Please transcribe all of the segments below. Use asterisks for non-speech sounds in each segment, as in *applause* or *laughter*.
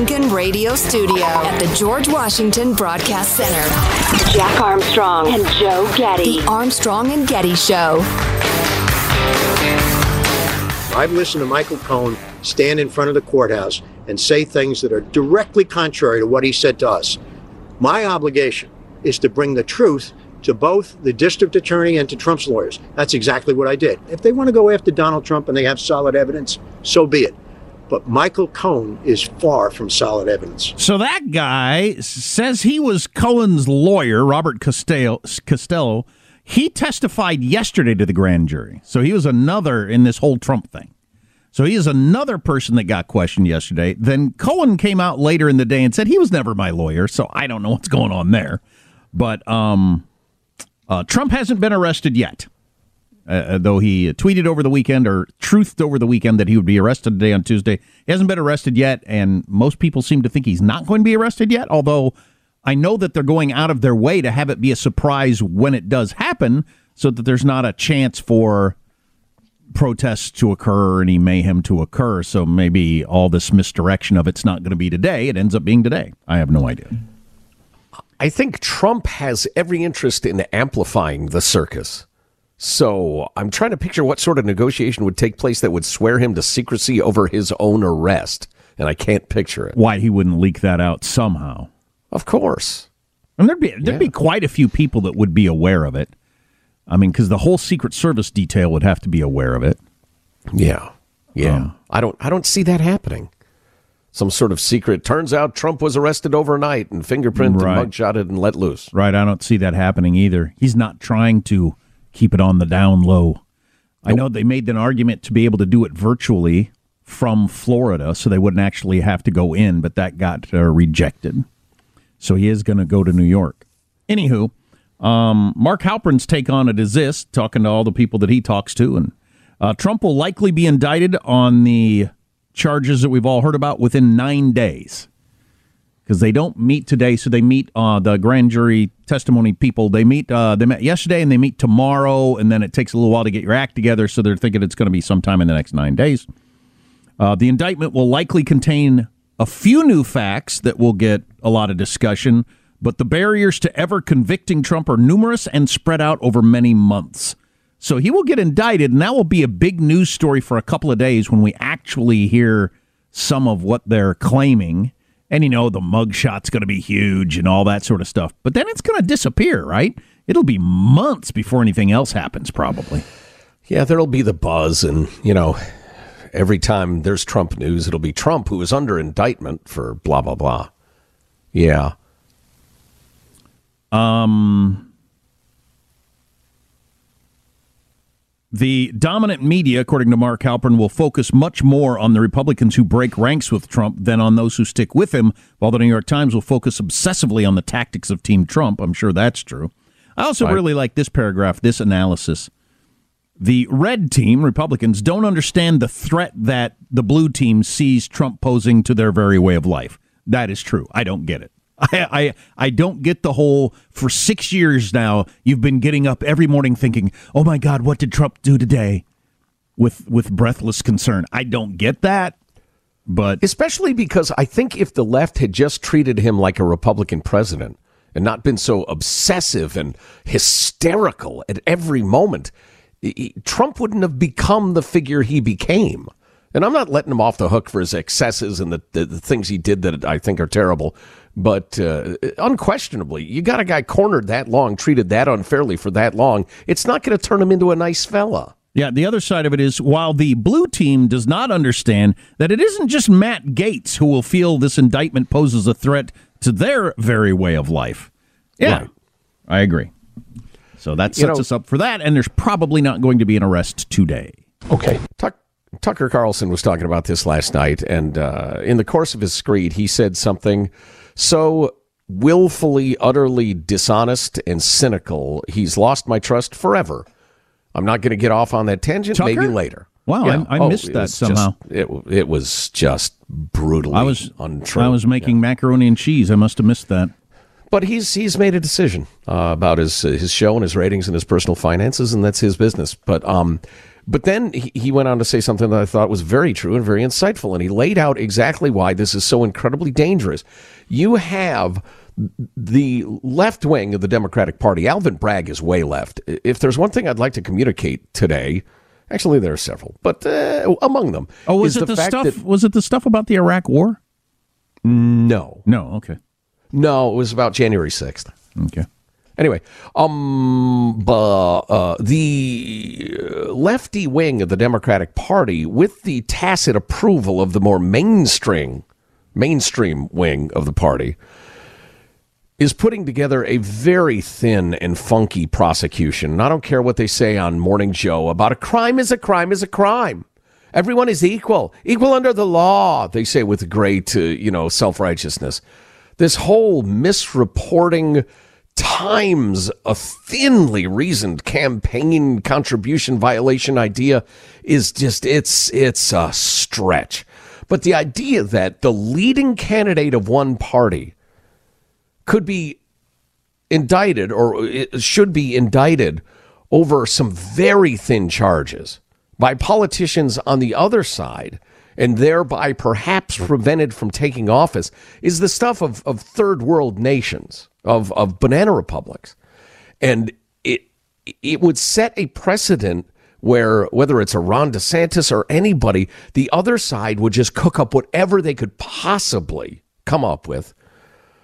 Lincoln Radio Studio at the George Washington Broadcast Center, Jack Armstrong and Joe Getty. The Armstrong and Getty Show. I've listened to Michael Cohen stand in front of the courthouse and say things that are directly contrary to what he said to us. My obligation is to bring the truth to both the district attorney and to Trump's lawyers. That's exactly what I did. If they want to go after Donald Trump and they have solid evidence, so be it. But Michael Cohen is far from solid evidence. So that guy says he was Cohen's lawyer, Robert Costello. Costello. He testified yesterday to the grand jury. So he was another in this whole Trump thing. So he is another person that got questioned yesterday. Then Cohen came out later in the day and said he was never my lawyer. So I don't know what's going on there. But um, uh, Trump hasn't been arrested yet. Uh, uh, though he tweeted over the weekend or truthed over the weekend that he would be arrested today on Tuesday. He hasn't been arrested yet, and most people seem to think he's not going to be arrested yet, although I know that they're going out of their way to have it be a surprise when it does happen so that there's not a chance for protests to occur or any mayhem to occur. So maybe all this misdirection of it's not going to be today, it ends up being today. I have no idea. I think Trump has every interest in amplifying the circus. So I'm trying to picture what sort of negotiation would take place that would swear him to secrecy over his own arrest, and I can't picture it. Why he wouldn't leak that out somehow? Of course. And there'd be there'd yeah. be quite a few people that would be aware of it. I mean, because the whole Secret Service detail would have to be aware of it. Yeah, yeah. Um, I don't I don't see that happening. Some sort of secret. Turns out Trump was arrested overnight and fingerprinted right. and mugshotted and let loose. Right. I don't see that happening either. He's not trying to keep it on the down low. I know they made an argument to be able to do it virtually from Florida, so they wouldn't actually have to go in, but that got uh, rejected. So he is going to go to New York. Anywho, um, Mark Halperin's take on it is this, talking to all the people that he talks to, and uh, Trump will likely be indicted on the charges that we've all heard about within nine days because they don't meet today. So they meet uh, the grand jury testimony people. They meet uh, they met yesterday and they meet tomorrow, and then it takes a little while to get your act together. So they're thinking it's going to be sometime in the next nine days. Uh, the indictment will likely contain a few new facts that will get a lot of discussion, but the barriers to ever convicting Trump are numerous and spread out over many months. So he will get indicted, and that will be a big news story for a couple of days when we actually hear some of what they're claiming and you know the mugshot's going to be huge and all that sort of stuff. But then it's going to disappear, right? It'll be months before anything else happens, probably. Yeah, there'll be the buzz, and you know, every time there's Trump news, it'll be Trump who is under indictment for blah blah blah. Yeah. Um. The dominant media, according to Mark Halperin, will focus much more on the Republicans who break ranks with Trump than on those who stick with him, while the New York Times will focus obsessively on the tactics of Team Trump. I'm sure that's true. I also right. really like this paragraph, this analysis. The red team, Republicans, don't understand the threat that the blue team sees Trump posing to their very way of life. That is true. I don't get it. *laughs* I, I I don't get the whole for six years now you've been getting up every morning thinking, Oh my God, what did Trump do today? With with breathless concern. I don't get that. But especially because I think if the left had just treated him like a Republican president and not been so obsessive and hysterical at every moment, Trump wouldn't have become the figure he became. And I'm not letting him off the hook for his excesses and the, the, the things he did that I think are terrible. But uh, unquestionably, you got a guy cornered that long, treated that unfairly for that long. It's not going to turn him into a nice fella. Yeah, the other side of it is while the blue team does not understand that it isn't just Matt Gaetz who will feel this indictment poses a threat to their very way of life. Yeah, right. I agree. So that sets you know, us up for that, and there's probably not going to be an arrest today. Okay. Tuck, Tucker Carlson was talking about this last night, and uh, in the course of his screed, he said something so willfully, utterly dishonest and cynical, he's lost my trust forever. I'm not going to get off on that tangent. Tucker? Maybe later. Wow, yeah. I, I oh, missed that somehow. Just, it, it was just brutally I was, untrue. I was making yeah. macaroni and cheese. I must have missed that. But he's he's made a decision uh, about his his show and his ratings and his personal finances, and that's his business. But um, but then he, he went on to say something that I thought was very true and very insightful, and he laid out exactly why this is so incredibly dangerous. You have the left wing of the Democratic Party. Alvin Bragg is way left. If there's one thing I'd like to communicate today, actually there are several, but uh, among them, oh, was it the, the stuff? That, was it the stuff about the Iraq War? No, no, okay. No, it was about January 6th. Okay. Anyway, um, uh, the lefty wing of the Democratic Party, with the tacit approval of the more mainstream, mainstream wing of the party, is putting together a very thin and funky prosecution. And I don't care what they say on Morning Joe about a crime is a crime is a crime. Everyone is equal, equal under the law. They say with great, uh, you know, self righteousness this whole misreporting times a thinly reasoned campaign contribution violation idea is just it's it's a stretch. But the idea that the leading candidate of one party could be indicted or uh, should be indicted over some very thin charges by politicians on the other side and thereby perhaps prevented from taking office is the stuff of, of third world nations, of, of banana republics. And it, it would set a precedent where whether it's a Ron DeSantis or anybody, the other side would just cook up whatever they could possibly come up with,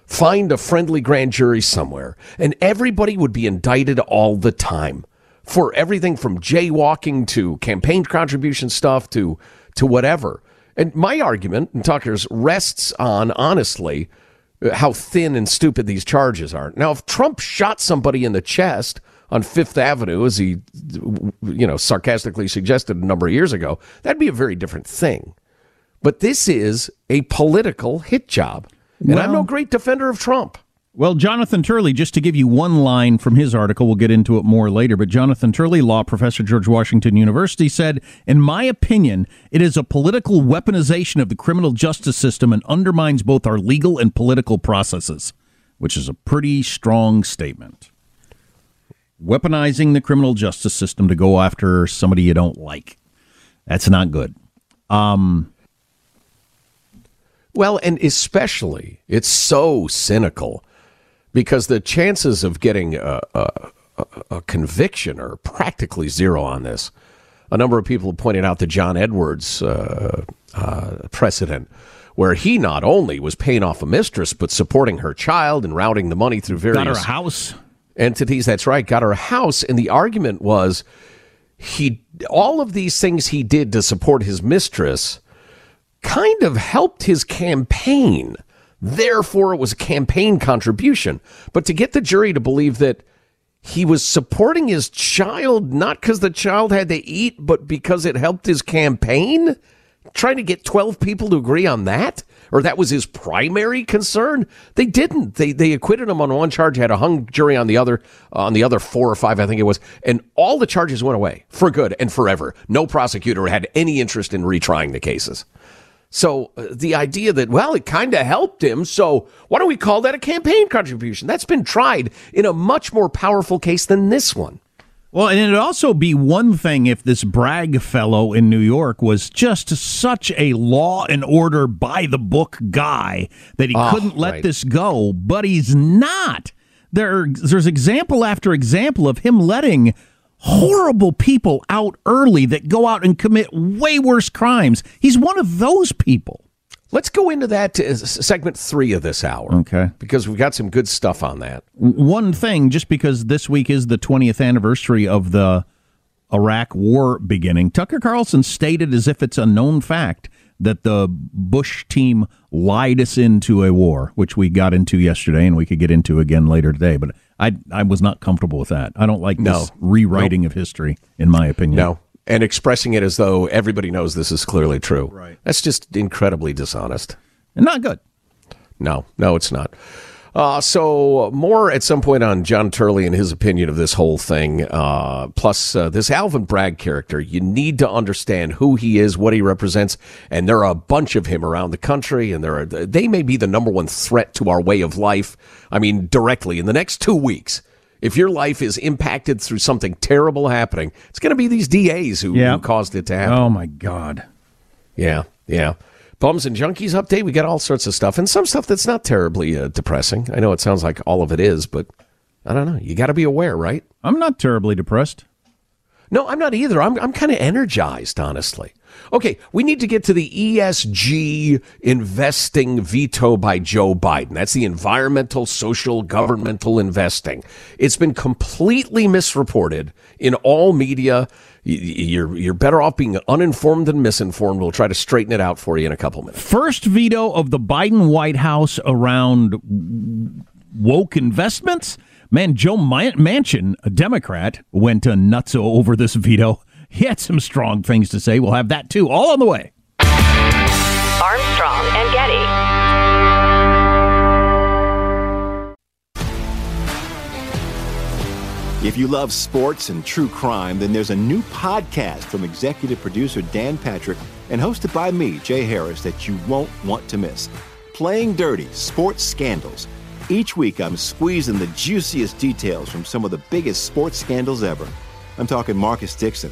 find a friendly grand jury somewhere, and everybody would be indicted all the time for everything from jaywalking to campaign contribution stuff to to whatever. And my argument, and Tucker's, rests on, honestly, how thin and stupid these charges are. Now, if Trump shot somebody in the chest on Fifth Avenue, as he, you know, sarcastically suggested a number of years ago, that'd be a very different thing. But this is a political hit job. And well, I'm no great defender of Trump. Well, Jonathan Turley, just to give you one line from his article, we'll get into it more later, but Jonathan Turley, law professor, George Washington University, said, In my opinion, it is a political weaponization of the criminal justice system and undermines both our legal and political processes, which is a pretty strong statement. Weaponizing the criminal justice system to go after somebody you don't like. That's not good. Um, well, and especially, it's so cynical because the chances of getting a, a, a, conviction are practically zero on this. A number of people pointed out the John Edwards uh, uh, precedent, where he not only was paying off a mistress, but supporting her child and routing the money through various got her a house entities. That's right, got her a house, and the argument was he all of these things he did to support his mistress kind of helped his campaign Therefore, it was a campaign contribution. But to get the jury to believe that he was supporting his child not because the child had to eat, but because it helped his campaign? Trying to get 12 people to agree on that? Or that was his primary concern? They didn't. They they acquitted him on one charge, had a hung jury on the other, on the other four or five, I think it was, and all the charges went away for good and forever. No prosecutor had any interest in retrying the cases. So uh, the idea that, well, it kind of helped him, so why don't we call that a campaign contribution? That's been tried in a much more powerful case than this one. Well, and it'd also be one thing if this Bragg fellow in New York was just such a law and order by the book guy that he Oh, couldn't let right. this go, but he's not. There, there's example after example of him letting horrible people out early that go out and commit way worse crimes. He's one of those people. Let's go into that uh, segment three of this hour. Okay. Because we've got some good stuff on that. One thing, just because this week is the 20th anniversary of the Iraq war beginning, Tucker Carlson stated as if it's a known fact that the Bush team lied us into a war, which we got into yesterday and we could get into again later today. But I, I was not comfortable with that. I don't like No. this rewriting of history, in my opinion. No. And expressing it as though everybody knows this is clearly true. Right. That's just incredibly dishonest. And not good. No, no, it's not. Uh, so more at some point on John Turley and his opinion of this whole thing. Uh, plus uh, this Alvin Bragg character, you need to understand who he is, what he represents, and there are a bunch of him around the country, and there are they may be the number one threat to our way of life. I mean, directly in the next two weeks. If your life is impacted through something terrible happening, it's going to be these DAs who, Yeah. who caused it to happen. Oh, my God. Yeah, yeah. Bums and Junkies update. We got all sorts of stuff and some stuff that's not terribly uh, depressing. I know it sounds like all of it is, but I don't know. You got to be aware, right? I'm not terribly depressed. No, I'm not either. I'm, I'm kind of energized, honestly. Okay, we need to get to the ESG investing veto by Joe Biden. That's the environmental, social, governmental investing. It's been completely misreported in all media. You're, you're better off being uninformed than misinformed. We'll try to straighten it out for you in a couple minutes. First veto of the Biden White House around woke investments. Man, Joe Man- Manchin, a Democrat, went nuts over this veto. He had some strong things to say. We'll have that too, all on the way. Armstrong and Getty. If you love sports and true crime, then there's a new podcast from executive producer Dan Patrick and hosted by me, Jay Harris, that you won't want to miss. Playing Dirty Sports Scandals. Each week, I'm squeezing the juiciest details from some of the biggest sports scandals ever. I'm talking Marcus Dixon,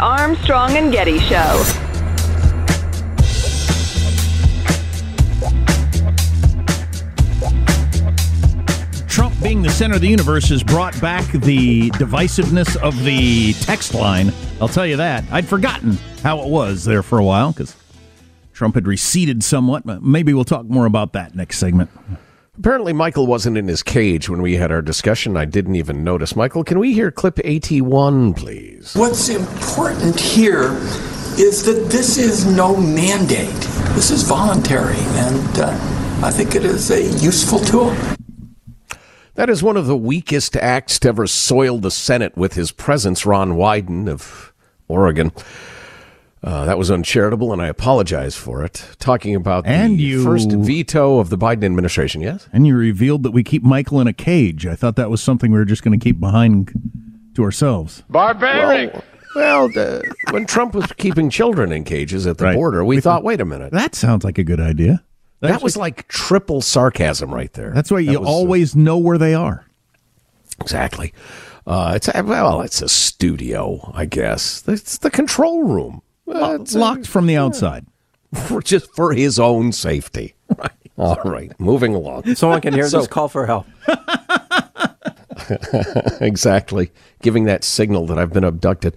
Armstrong and Getty Show. Trump being the center of the universe has brought back the divisiveness of the text line. I'll tell you that. I'd forgotten how it was there for a while because Trump had receded somewhat. Maybe we'll talk more about that next segment. Apparently, Michael wasn't in his cage when we had our discussion. I didn't even notice. Michael, can we hear clip AT1, please? What's important here is that this is no mandate. This is voluntary, and uh, I think it is a useful tool. That is one of the weakest acts to ever soil the Senate with his presence, Ron Wyden of Oregon. Uh, that was uncharitable, and I apologize for it. Talking about And the you- first veto of the Biden administration, yes? And you revealed that we keep Michael in a cage. I thought that was something we were just going to keep behind to ourselves. Barbaric. Well, well uh, when Trump was keeping children in cages at the Right. border, we, We thought, thought- wait a minute. That sounds like a good idea. that was like triple sarcasm right there. That's why That you was, uh, always know where they are. Exactly. Uh, it's a, well, it's a studio, I guess. It's the control room. Uh, it's a- Locked from the outside. *laughs* for just for his own safety. *laughs* Right. All right. Moving along. Someone can hear So- this call for help. *laughs* exactly. Giving that signal that I've been abducted.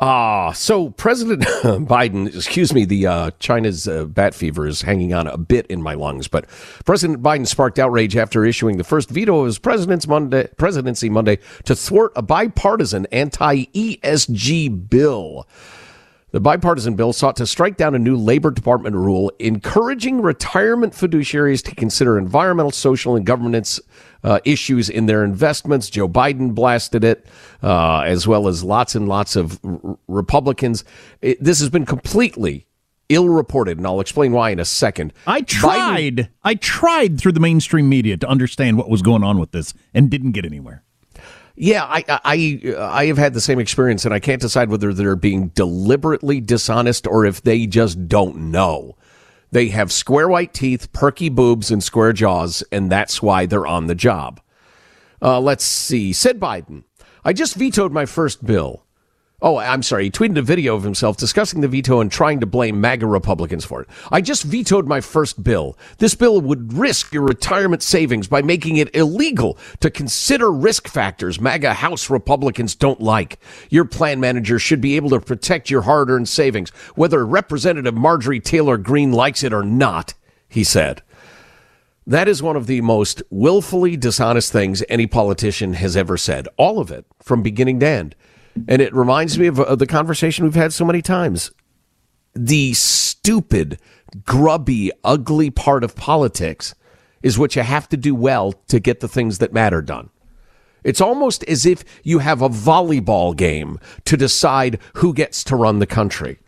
Ah, so President Biden, excuse me, the uh, China's uh, bat fever is hanging on a bit in my lungs, but President Biden sparked outrage after issuing the first veto of his president's Monday, presidency Monday to thwart a bipartisan anti-ESG bill. The bipartisan bill sought to strike down a new Labor Department rule encouraging retirement fiduciaries to consider environmental, social, and governance uh, issues in their investments. Joe Biden blasted it, uh, as well as lots and lots of r- Republicans. It, this has been completely ill reported, and I'll explain why in a second. I Biden- tried. I tried through the mainstream media to understand what was going on with this and didn't get anywhere. Yeah, I, I I have had the same experience, and I can't decide whether they're being deliberately dishonest or if they just don't know. They have square white teeth, perky boobs, and square jaws, and that's why they're on the job. Uh, let's see. Said Biden, I just vetoed my first bill. Oh, I'm sorry. He tweeted a video of himself discussing the veto and trying to blame MAGA Republicans for it. I just vetoed my first bill. This bill would risk your retirement savings by making it illegal to consider risk factors MAGA House Republicans don't like. Your plan manager should be able to protect your hard earned savings, whether Representative Marjorie Taylor Greene likes it or not, he said. That is one of the most willfully dishonest things any politician has ever said. All of it from beginning to end. And it reminds me of, of the conversation we've had so many times. The stupid, grubby, ugly part of politics is what you have to do well to get the things that matter done. It's almost as if you have a volleyball game to decide who gets to run the country.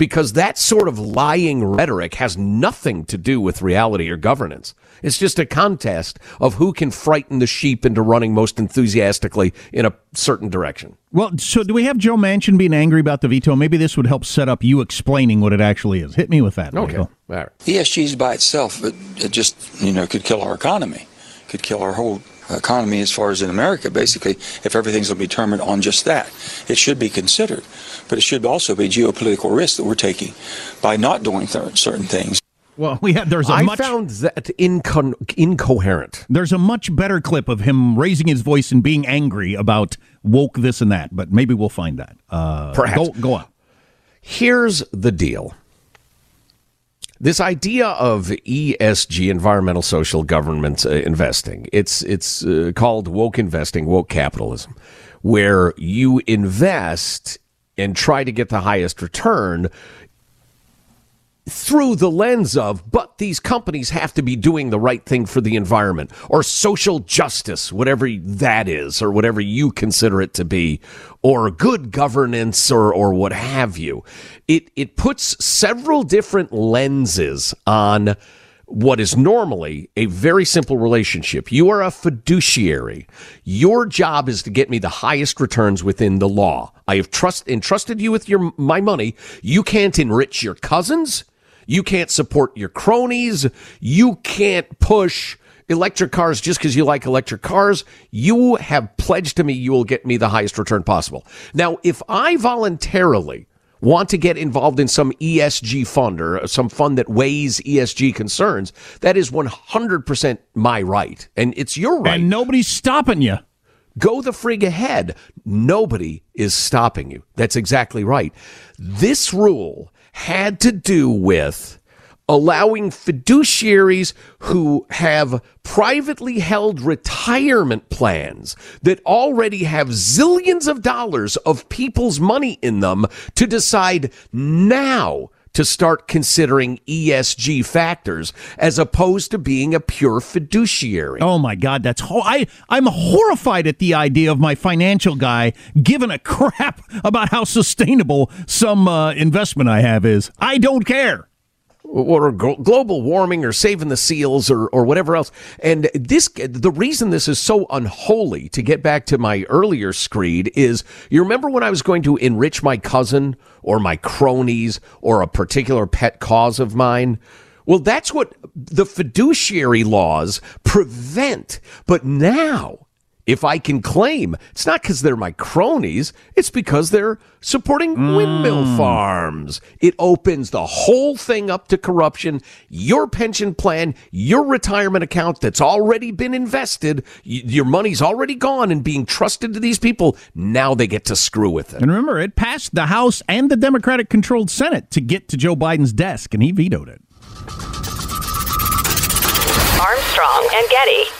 Because that sort of lying rhetoric has nothing to do with reality or governance. It's just a contest of who can frighten the sheep into running most enthusiastically in a certain direction. Well, so do we have Joe Manchin being angry about the veto? Maybe this would help set up you explaining what it actually is. Hit me with that. Okay. Michael. All right. ESG is by itself, but it just you know could kill our economy, could kill our whole economy as far as in America. Basically, if everything's going to be determined on just that, it should be considered, but it should also be geopolitical risk that we're taking by not doing th- certain things. Well, *laughs* we had there's a I much found that incon- incoherent. there's a much better clip of him raising his voice and being angry about woke this and that, but maybe we'll find that. Uh, Perhaps. Go, go on. Here's the deal. This idea of ESG, environmental social government uh, investing, it's it's uh, called woke investing, woke capitalism, where you invest and try to get the highest return through the lens of, but these companies have to be doing the right thing for the environment or social justice, whatever that is, or whatever you consider it to be, or good governance or, or what have you. It, it puts several different lenses on what is normally a very simple relationship. You are a fiduciary. Your job is to get me the highest returns within the law. I have trust entrusted you with your my money. You can't enrich your cousins. You can't support your cronies. You can't push electric cars just because you like electric cars. You have pledged to me you will get me the highest return possible. Now, if I voluntarily want to get involved in some ESG fund or some fund that weighs ESG concerns, that is 100% my right. And it's your right. And nobody's stopping you. Go the frig ahead. Nobody is stopping you. That's exactly right. This rule had to do with allowing fiduciaries who have privately held retirement plans that already have zillions of dollars of people's money in them to decide now to start considering ESG factors as opposed to being a pure fiduciary. Oh my God, that's ho- I I'm horrified at the idea of my financial guy giving a *laughs* crap about how sustainable some uh, investment I have is. I don't care or global warming or saving the seals or, or whatever else. And this, the reason this is so unholy to get back to my earlier screed is you remember when I was going to enrich my cousin or my cronies or a particular pet cause of mine? Well, that's what the fiduciary laws prevent. But now if I can claim it's not because they're my cronies, it's because they're supporting mm. windmill farms. It opens the whole thing up to corruption. Your pension plan, your retirement account that's already been invested, y- your money's already gone and being trusted to these people. Now they get to screw with it. And remember, it passed the House and the Democratic controlled Senate to get to Joe Biden's desk, and he vetoed it. Armstrong and Getty.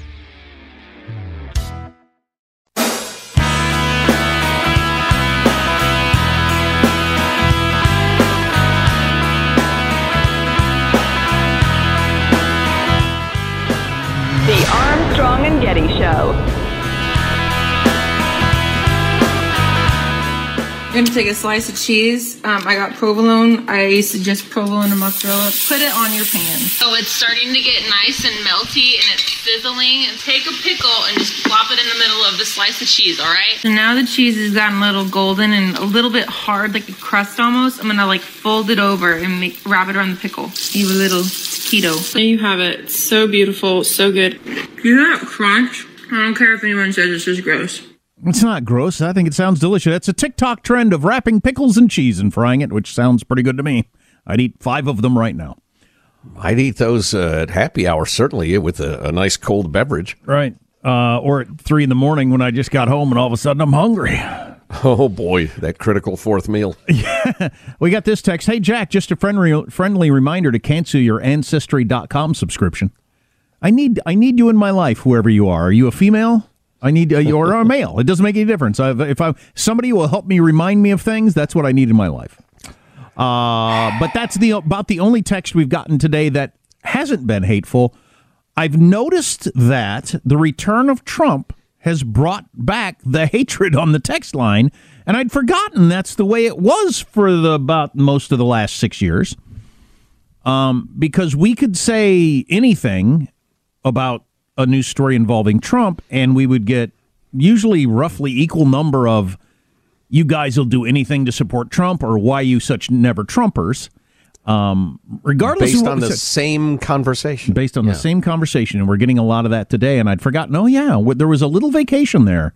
I'm gonna take a slice of cheese. Um, I got provolone. I used to just provolone and mozzarella. Put it on your pan. So it's starting to get nice and melty and it's sizzling. And take a pickle and just plop it in the middle of the slice of cheese, all right? So now the cheese has gotten a little golden and a little bit hard, like a crust almost. I'm gonna like fold it over and make, wrap it around the pickle. Eat a little taquito. There you have it. So beautiful, so good. You hear that crunch? I don't care if anyone says this is gross. It's not gross. I think it sounds delicious. It's a TikTok trend of wrapping pickles in cheese and frying it, which sounds pretty good to me. I'd eat five of them right now. I'd eat those uh, at happy hour, certainly, with a, a nice cold beverage. Right. Uh, or at three in the morning when I just got home and all of a sudden I'm hungry. *laughs* Oh boy, that critical fourth meal. Yeah. *laughs* we got this text. Hey Jack, just a friendly friendly reminder to cancel your ancestry.com subscription. I need I need you in my life, whoever you are. Are you a female? I need a, or a mail. It doesn't make any difference. I've, if I somebody will help me remind me of things, that's what I need in my life. Uh, but that's the about the only text we've gotten today that hasn't been hateful. I've noticed that the return of Trump has brought back the *laughs* hatred on the text line, and I'd forgotten that's the way it was for the about most of the last six years. Um, because we could say anything about a news story involving Trump, and we would get usually roughly equal number of you guys will do anything to support Trump or why you such never Trumpers. Um, regardless based of on the said- same conversation. based on Yeah. the same conversation, and we're getting a lot of that today. And I'd forgotten. Oh yeah, there was a little vacation there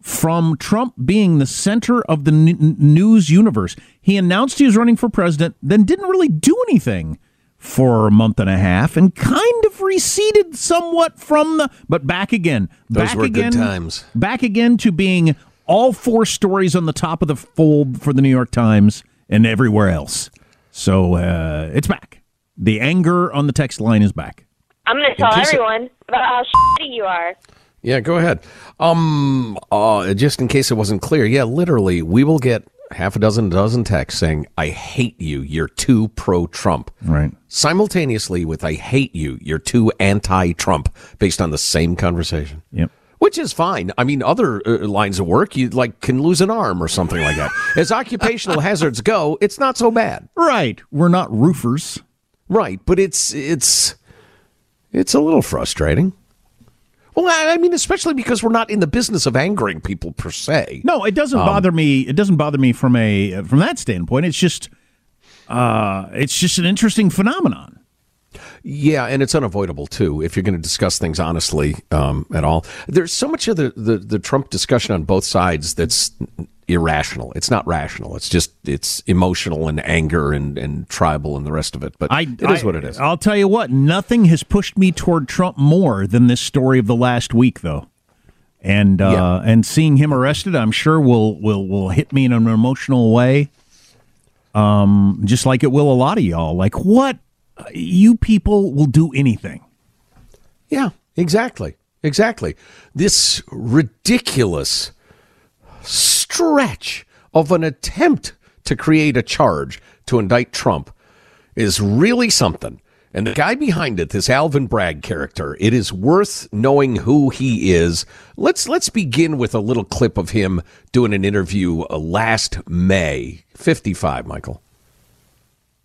from Trump being the center of the n- news universe. He announced he was running for president, then didn't really do anything for a month and a half, and kind of receded somewhat from the. But back again, Those back were good again, times. Back again to being all four stories on the top of the fold for the New York Times and everywhere else. So uh, it's back. The anger on the text line is back. I'm going to tell case it- everyone about how shitty you are. Yeah, go ahead. Um, uh, just in case it wasn't clear, yeah, literally, we will get half a dozen, dozen texts saying, "I hate you. You're too pro-Trump." Right. Simultaneously with "I hate you. You're too anti-Trump," based on the same conversation. Yep. Which is fine. I mean, other uh, lines of work, you like can lose an arm or something like that. *laughs* As occupational hazards go, it's not so bad. Right. We're not roofers. Right, but it's it's it's a little frustrating. Well, I mean, especially because we're not in the business of angering people per se. No, it doesn't Um, bother me. It doesn't bother me from a from that standpoint. It's just uh it's just an interesting phenomenon. Yeah, and it's unavoidable too if you're going to discuss things honestly um, at all. There's so much of the, the the Trump discussion on both sides that's irrational. It's not rational. It's just it's emotional and anger and, and tribal and the rest of it. But I, it is I- what it is. I'll tell you what, nothing has pushed me toward Trump more than this story of the last week though. And uh Yeah. and seeing him arrested, I'm sure will will will hit me in an emotional way. Um just like it will a lot of y'all. Like what you people will do anything. Yeah, exactly. Exactly. This ridiculous stretch of an attempt to create a charge to indict Trump is really something. And the guy behind it, this Alvin Bragg character, it is worth knowing who he is. Let's let's begin with a little clip of him doing an interview uh, last May. 55, Michael.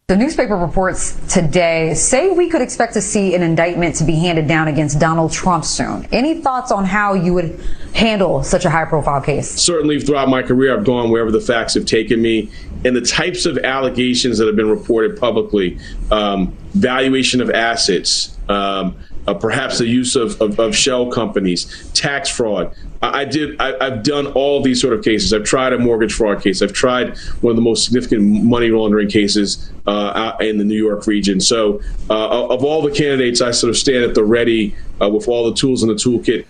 The newspaper reports today say we could expect to see an indictment to be handed down against Donald Trump soon. Any thoughts on how you would handle such a high profile case? certainly throughout my career, I've gone wherever the facts have taken me. And the types of allegations that have been reported publicly, um, valuation of assets, um, uh, perhaps the use of, of, of shell companies, tax fraud. I, did. I, I've done all these sort of cases. I've tried a mortgage fraud case. I've tried one of the most significant money laundering cases uh, in the New York region. So, uh, of all the candidates, I sort of stand at the ready uh, with all the tools in the toolkit.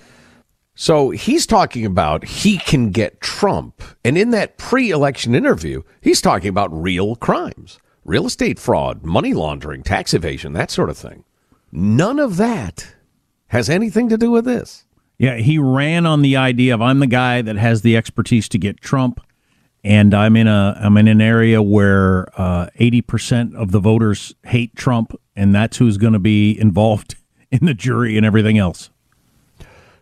So he's talking about he can get Trump. And in that pre election interview, he's talking about real crimes real estate fraud, money laundering, tax evasion, that sort of thing. None of that has anything to do with this. Yeah, he ran on the idea of I'm the guy that has the expertise to get Trump, and I'm in a I'm in an area where uh, eighty percent of the voters hate Trump, and that's who's going to be involved *laughs* in the jury and everything else.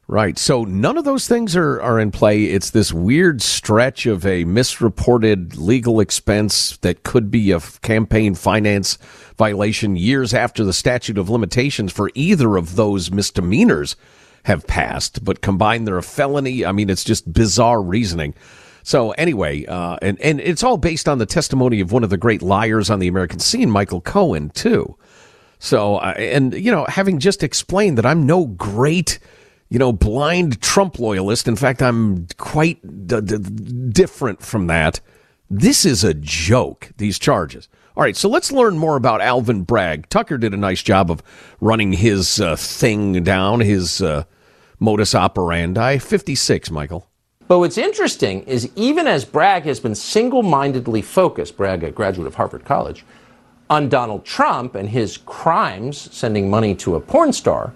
Right. So none of those things are, are in play. It's this weird stretch of a misreported legal expense that could be a campaign finance violation years after the statute of limitations for either of those misdemeanors have passed. But combined, they're a felony. I mean, it's just bizarre reasoning. So anyway, uh, and, and it's all based on the testimony of one of the great liars on the American scene, Michael Cohen, too. So, uh, and, you know, having just explained that I'm no great, you know, blind Trump loyalist, in fact, I'm quite d- d- different from that. This is a joke, these charges. All right, so let's learn more about Alvin Bragg. Tucker did a nice job of running his uh, thing down, his uh, modus operandi. 56, Michael. But what's interesting is even as Bragg has been single mindedly focused, Bragg, a graduate of Harvard College, on Donald Trump and his crimes, sending money to a porn star,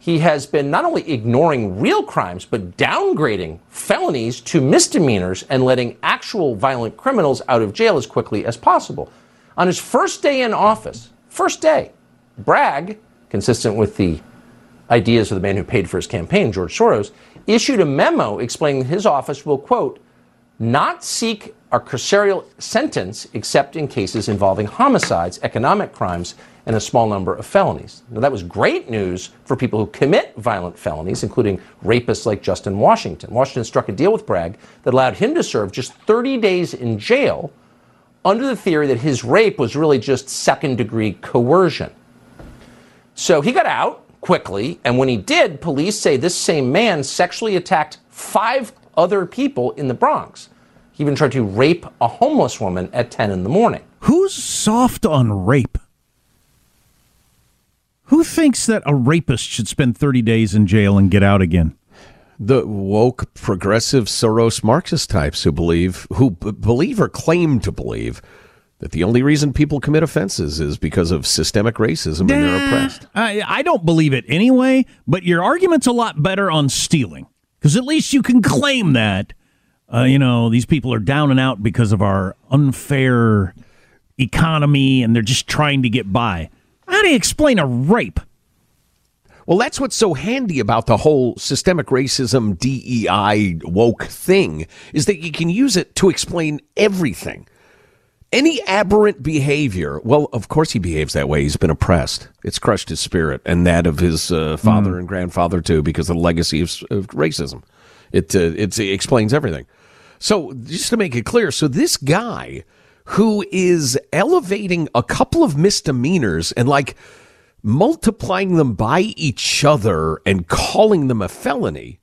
he has been not only ignoring real crimes, but downgrading felonies to misdemeanors and letting actual violent criminals out of jail as quickly as possible. On his first day in office, first day, Bragg, consistent with the ideas of the man who paid for his campaign, George Soros, issued a memo explaining that his office will, quote, not seek a carceral sentence except in cases involving homicides, economic crimes, and a small number of felonies. Now, that was great news for people who commit violent felonies, including rapists like Justin Washington. Washington struck a deal with Bragg that allowed him to serve just 30 days in jail under the theory that his rape was really just second degree coercion. So he got out quickly, and when he did, police say this same man sexually attacked five other people in the Bronx. He even tried to rape a homeless woman at 10 in the morning. Who's soft on rape? Who thinks that a rapist should spend 30 days in jail and get out again? The woke, progressive Soros Marxist types who believe, who b- believe or claim to believe that the only reason people commit offenses is because of systemic racism and they're oppressed. I, I don't believe it anyway, but your argument's a lot better on stealing because at least you can claim that, uh, you know, these people are down and out because of our unfair economy and they're just trying to get by. How do you explain a rape? Well, that's what's so handy about the whole systemic racism DEI woke thing is that you can use it to explain everything. Any aberrant behavior, well, of course he behaves that way. He's been oppressed. It's crushed his spirit and that of his uh, father and grandfather too, because of the legacy of, of racism. It, uh, it explains everything. So just to make it clear, so this guy who is elevating a couple of misdemeanors and like multiplying them by each other and calling them a felony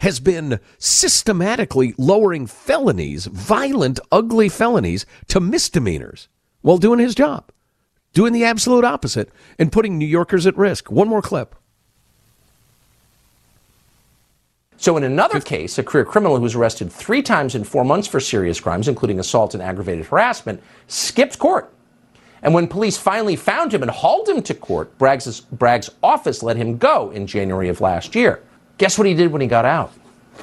has been systematically lowering felonies, violent, ugly felonies, to misdemeanors while doing his job, doing the absolute opposite and putting New Yorkers at risk. One more clip. So, in another case, a career criminal who was arrested three times in four months for serious crimes, including assault and aggravated harassment, skipped court. And when police finally found him and hauled him to court, Bragg's, Bragg's office let him go in January of last year. Guess what he did when he got out?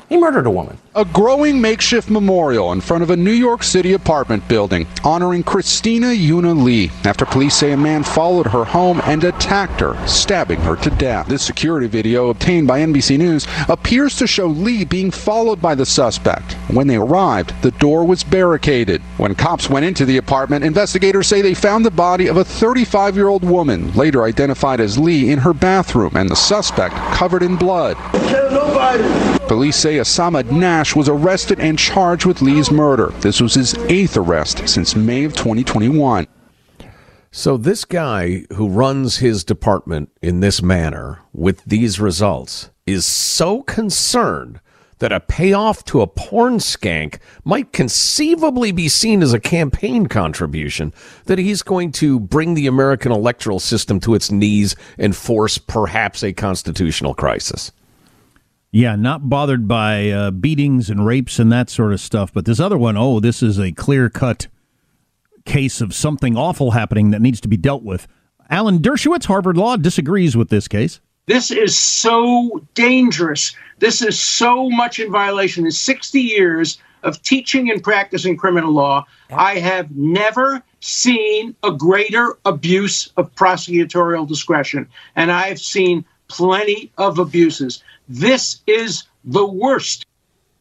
He murdered a woman. A growing makeshift memorial in front of a New York City apartment building honoring Christina Yuna Lee after police say a man followed her home and attacked her, stabbing her to death. This security video obtained by NBC News appears to show Lee being followed by the suspect. When they arrived, the door was barricaded. When cops went into the apartment, investigators say they found the body of a 35 year old woman, later identified as Lee, in her bathroom and the suspect covered in blood. Police say Assamad Nash was arrested and charged with Lee's murder. This was his eighth arrest since May of 2021. So, this guy who runs his department in this manner with these results is so concerned that a payoff to a porn skank might conceivably be seen as a campaign contribution that he's going to bring the American electoral system to its knees and force perhaps a constitutional crisis. Yeah, not bothered by uh, beatings and rapes and that sort of stuff. But this other one, oh, this is a clear cut case of something awful happening that needs to be dealt with. Alan Dershowitz, Harvard Law, disagrees with this case. This is so dangerous. This is so much in violation. In 60 years of teaching and practicing criminal law, I have never seen a greater abuse of prosecutorial discretion. And I've seen plenty of abuses. This is the worst.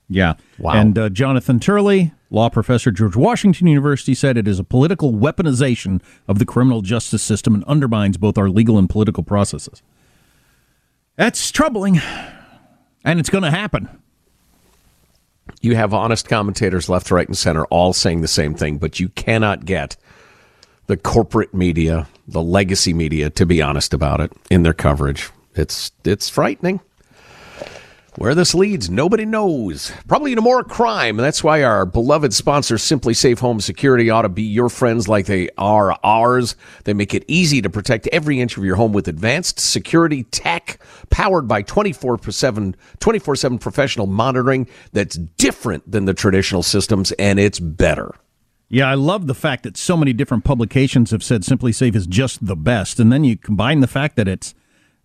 Yeah. Wow. And uh, Jonathan Turley, law professor, George Washington University, said it is a political weaponization of the criminal justice system and undermines both our legal and political processes. That's troubling. And it's going to happen. You have honest commentators left, right, and center all saying the same thing, but you cannot get the corporate media, the legacy media, to be honest about it in their coverage. It's it's frightening. Where this leads, nobody knows. Probably into more crime. That's why our beloved sponsor, SimpliSafe Home Security, ought to be your friends like they are ours. They make it easy to protect every inch of your home with advanced security tech powered by 24 7, 24 7 professional monitoring that's different than the traditional systems, and it's better. Yeah, I love the fact that so many different publications have said SimpliSafe is just the best. And then you combine the fact that it's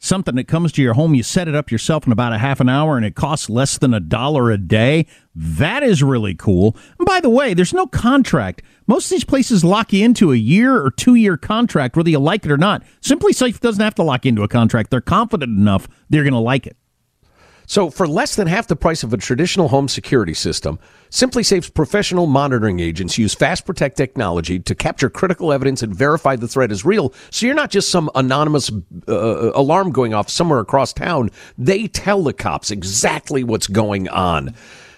something that comes to your home, you set it up yourself in about a half an hour and it costs less than a dollar a day. That is really cool. And by the way, there's no contract. Most of these places lock you into a year or two year contract, whether you like it or not. SimpliSafe doesn't have to lock into a contract. They're confident enough they're going to like it. So, for less than half the price of a traditional home security system, SimpliSafe's professional monitoring agents use Fast Protect technology to capture critical evidence and verify the threat is real. So, you're not just some anonymous uh, alarm going off somewhere across town. They tell the cops exactly what's going on.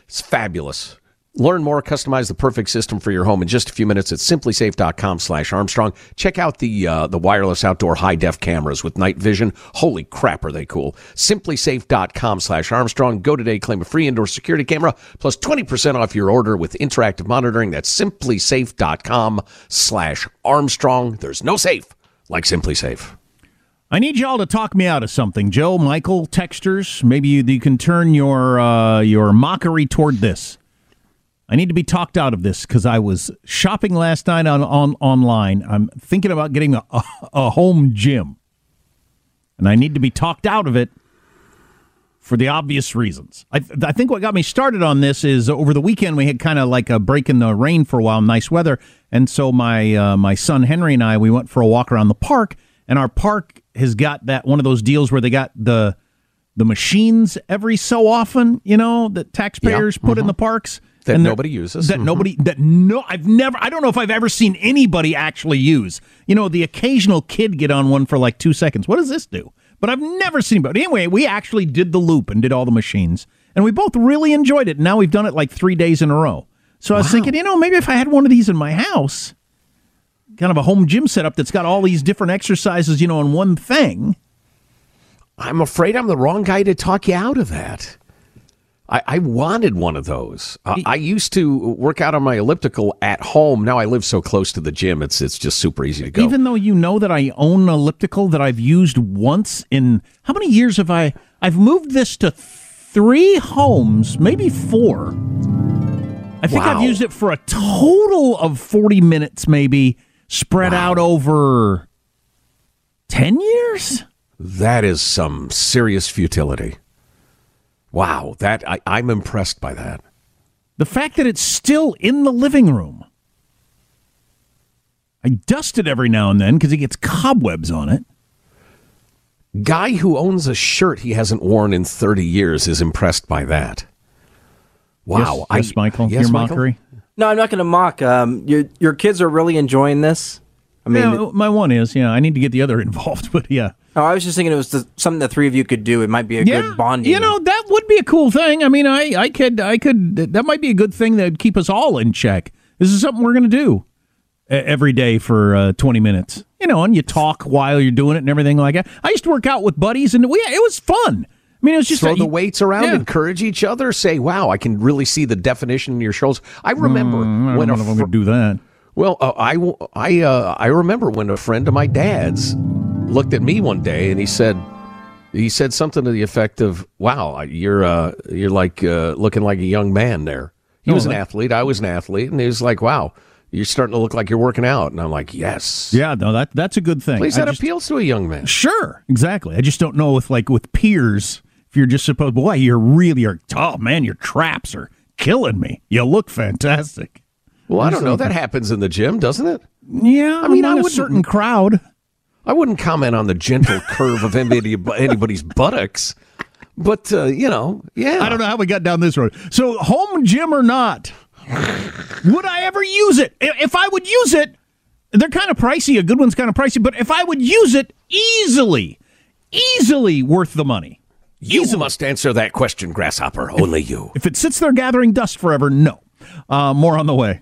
It's fabulous. Learn more, customize the perfect system for your home in just a few minutes at simplisafe.com slash Armstrong. Check out the uh, the wireless outdoor high def cameras with night vision. Holy crap, are they cool. Simplisafe.com slash Armstrong. Go today, claim a free indoor security camera plus 20% off your order with interactive monitoring. That's simplisafe.com slash Armstrong. There's no safe like SimpliSafe. I need y'all to talk me out of something. Joe, Michael, texters, maybe you, you can turn your uh, your mockery toward this. I need to be talked out of this because I was shopping last night on, on online. I'm thinking about getting a, a, a home gym, and I need to be talked out of it for the obvious reasons. I, I think what got me started on this is over the weekend we had kind of like a break in the rain for a while, nice weather, and so my uh, my son Henry and I we went for a walk around the park, and our park has got that one of those deals where they got the the machines every so often, you know, that taxpayers put in the parks That and nobody uses. That Mhm. nobody that no I've never I don't know if I've ever seen anybody actually use. You know, the occasional kid get on one for like 2 seconds. What does this do? But I've never seen but anyway, we actually did the loop and did all the machines and we both really enjoyed it. Now we've done it like 3 days in a row. So I was thinking, you know, maybe if I had one of these in my house, kind of a home gym setup that's got all these different exercises, you know, in one thing. I'm afraid I'm the wrong guy to talk you out of that. I, I wanted one of those. Uh, I used to work out on my elliptical at home. Now I live so close to the gym; it's it's just super easy to go. Even though you know that I own an elliptical that I've used once in how many years have I? I've moved this to three homes, maybe four. I think I've used it for a total of forty minutes, maybe spread out over ten years. that is some serious futility. Wow, that I, I'm impressed by that. The fact that it's still in the living room. I dust it every now and then because it gets cobwebs on it. Guy who owns a shirt he hasn't worn in 30 years is impressed by that. Wow, Yes, yes, Michael, yes, your Michael? mockery. No, I'm not going to mock. Um, your your kids are really enjoying this. I mean, yeah, my one is yeah. I need to get the other *laughs* involved, but yeah. Oh, I was just thinking it was the, something the three of you could do. It might be a Yeah, good bonding. You know, that would be a cool thing. I mean, I, I could, I could, that might be a good thing that would keep us all in check. This is something we're going to do every day for uh, 20 minutes. You know, and you talk while you're doing it and everything like that. I used to work out with buddies and we, it was fun. I mean, it was just throw a- the weights around, Yeah. encourage each other. Say, "Wow, I can really see the definition in your shoulders." I remember Mm, I don't when a I'm fr- going to do that. Well, uh, I w- I uh, I remember when a friend of my dad's looked at me one day and he said he said something to the effect of, "Wow, you're uh, you're like uh, looking like a young man there." He Oh, was an athlete, I was an athlete, and he was like, "Wow, you're starting to look like you're working out." And I'm like, "Yes, Yeah, no, that that's a good thing. at least that just- appeals to a young man." Sure, exactly. I just don't know if like with peers, if you're just supposed, boy, you're really, are, oh man, your traps are killing me. You look fantastic. Well, I don't know. That happens in the gym, doesn't it? Yeah, I mean, I among a certain crowd. I wouldn't comment on the gentle *laughs* curve of anybody's buttocks, but uh, you know, yeah. I don't know how we got down this road. So, home gym or not, would I ever use it? If I would use it, they're kind of pricey. A good one's kind of pricey, but if I would use it, easily, easily worth the money. You must answer that question, Grasshopper. Only you. If it sits there gathering dust forever, no. Uh, more on the way.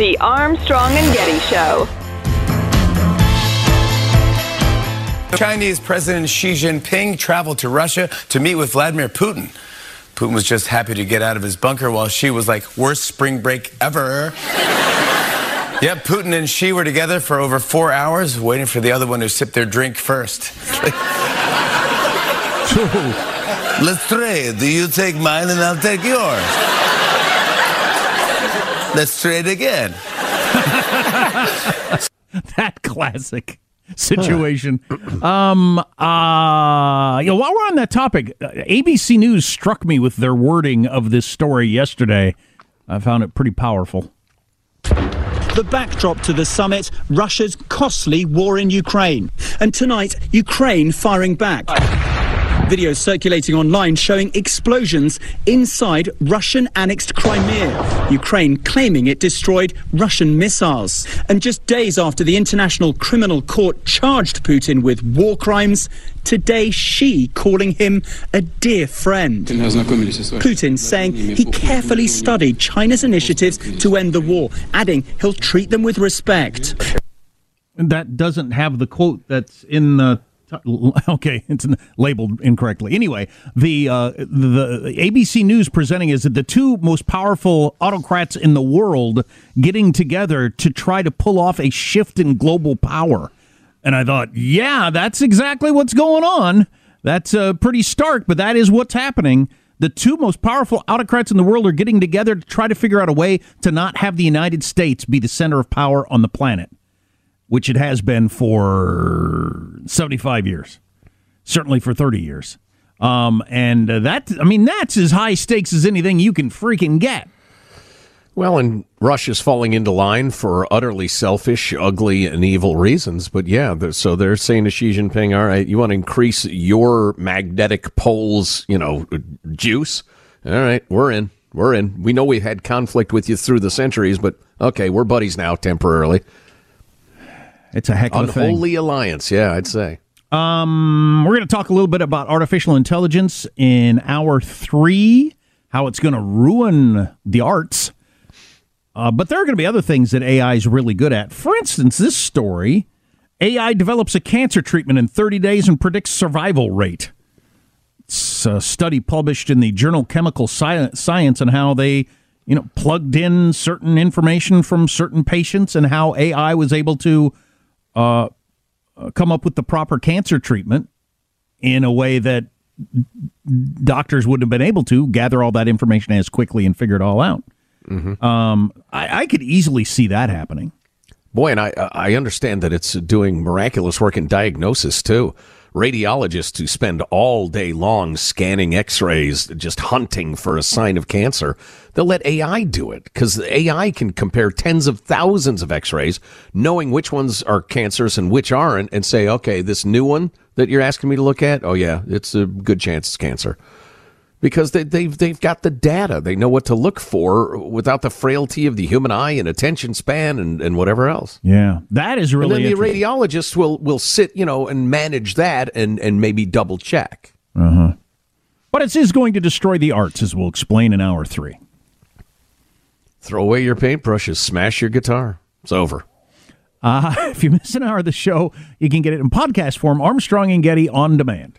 The Armstrong and Getty Show. Chinese President Xi Jinping traveled to Russia to meet with Vladimir Putin. Putin was just happy to get out of his bunker while Xi was like, worst spring break ever. *laughs* yep, Putin and Xi were together for over four hours, waiting for the other one to sip their drink first. *laughs* Let's trade. Do you take mine and I'll take yours. Let's trade again. *laughs* that classic situation. um, uh, you know, while we're on that topic, uh, ABC News struck me with their wording of this story yesterday. I found it pretty powerful. The backdrop to the summit Russia's costly war in Ukraine. And tonight, Ukraine firing back. Videos circulating online showing explosions inside Russian annexed Crimea. Ukraine claiming it destroyed Russian missiles. And just days after the International Criminal Court charged Putin with war crimes, today Xi calling him a dear friend. Putin saying he carefully studied China's initiatives to end the war, adding he'll treat them with respect. That doesn't have the quote that's in the *laughs* Okay, it's labeled incorrectly. Anyway, the uh, the ABC News presenting is that the two most powerful autocrats in the world getting together to try to pull off a shift in global power. And I thought, yeah, that's exactly what's going on. That's uh, pretty stark, but that is what's happening. The two most powerful autocrats in the world are getting together to try to figure out a way to not have the United States be the center of power on the planet which it has been for 75 years, certainly for 30 years. Um, and uh, that, I mean, that's as high stakes as anything you can freaking get. Well, and Russia's falling into line for utterly selfish, ugly, and evil reasons. But yeah, so they're saying to Xi Jinping, all right, you want to increase your magnetic poles, you know, juice? All right, we're in. We're in. We know we've had conflict with you through the centuries, but okay, we're buddies now temporarily. It's a heck of a thing. Unholy alliance, yeah, I'd say. Um, we're going to talk a little bit about artificial intelligence in hour three, how it's going to ruin the arts. Uh, but there are going to be other things that AI is really good at. For instance, this story AI develops a cancer treatment in 30 days and predicts survival rate. It's a study published in the journal Chemical Science and how they you know plugged in certain information from certain patients and how AI was able to uh, come up with the proper cancer treatment in a way that doctors wouldn't have been able to gather all that information as quickly and figure it all out. Mm-hmm. Um, I, I could easily see that happening. Boy, and I I understand that it's doing miraculous work in diagnosis too radiologists who spend all day long scanning x-rays just hunting for a sign of cancer they'll let ai do it because ai can compare tens of thousands of x-rays knowing which ones are cancerous and which aren't and say okay this new one that you're asking me to look at oh yeah it's a good chance it's cancer because they, they've they've got the data. They know what to look for without the frailty of the human eye and attention span and, and whatever else. Yeah, that is really. And then the radiologist will will sit, you know, and manage that and and maybe double check. Uh huh. But it is going to destroy the arts, as we'll explain in hour three. Throw away your paintbrushes, smash your guitar. It's over. Uh, *laughs* if you miss an hour of the show, you can get it in podcast form, Armstrong and Getty on demand.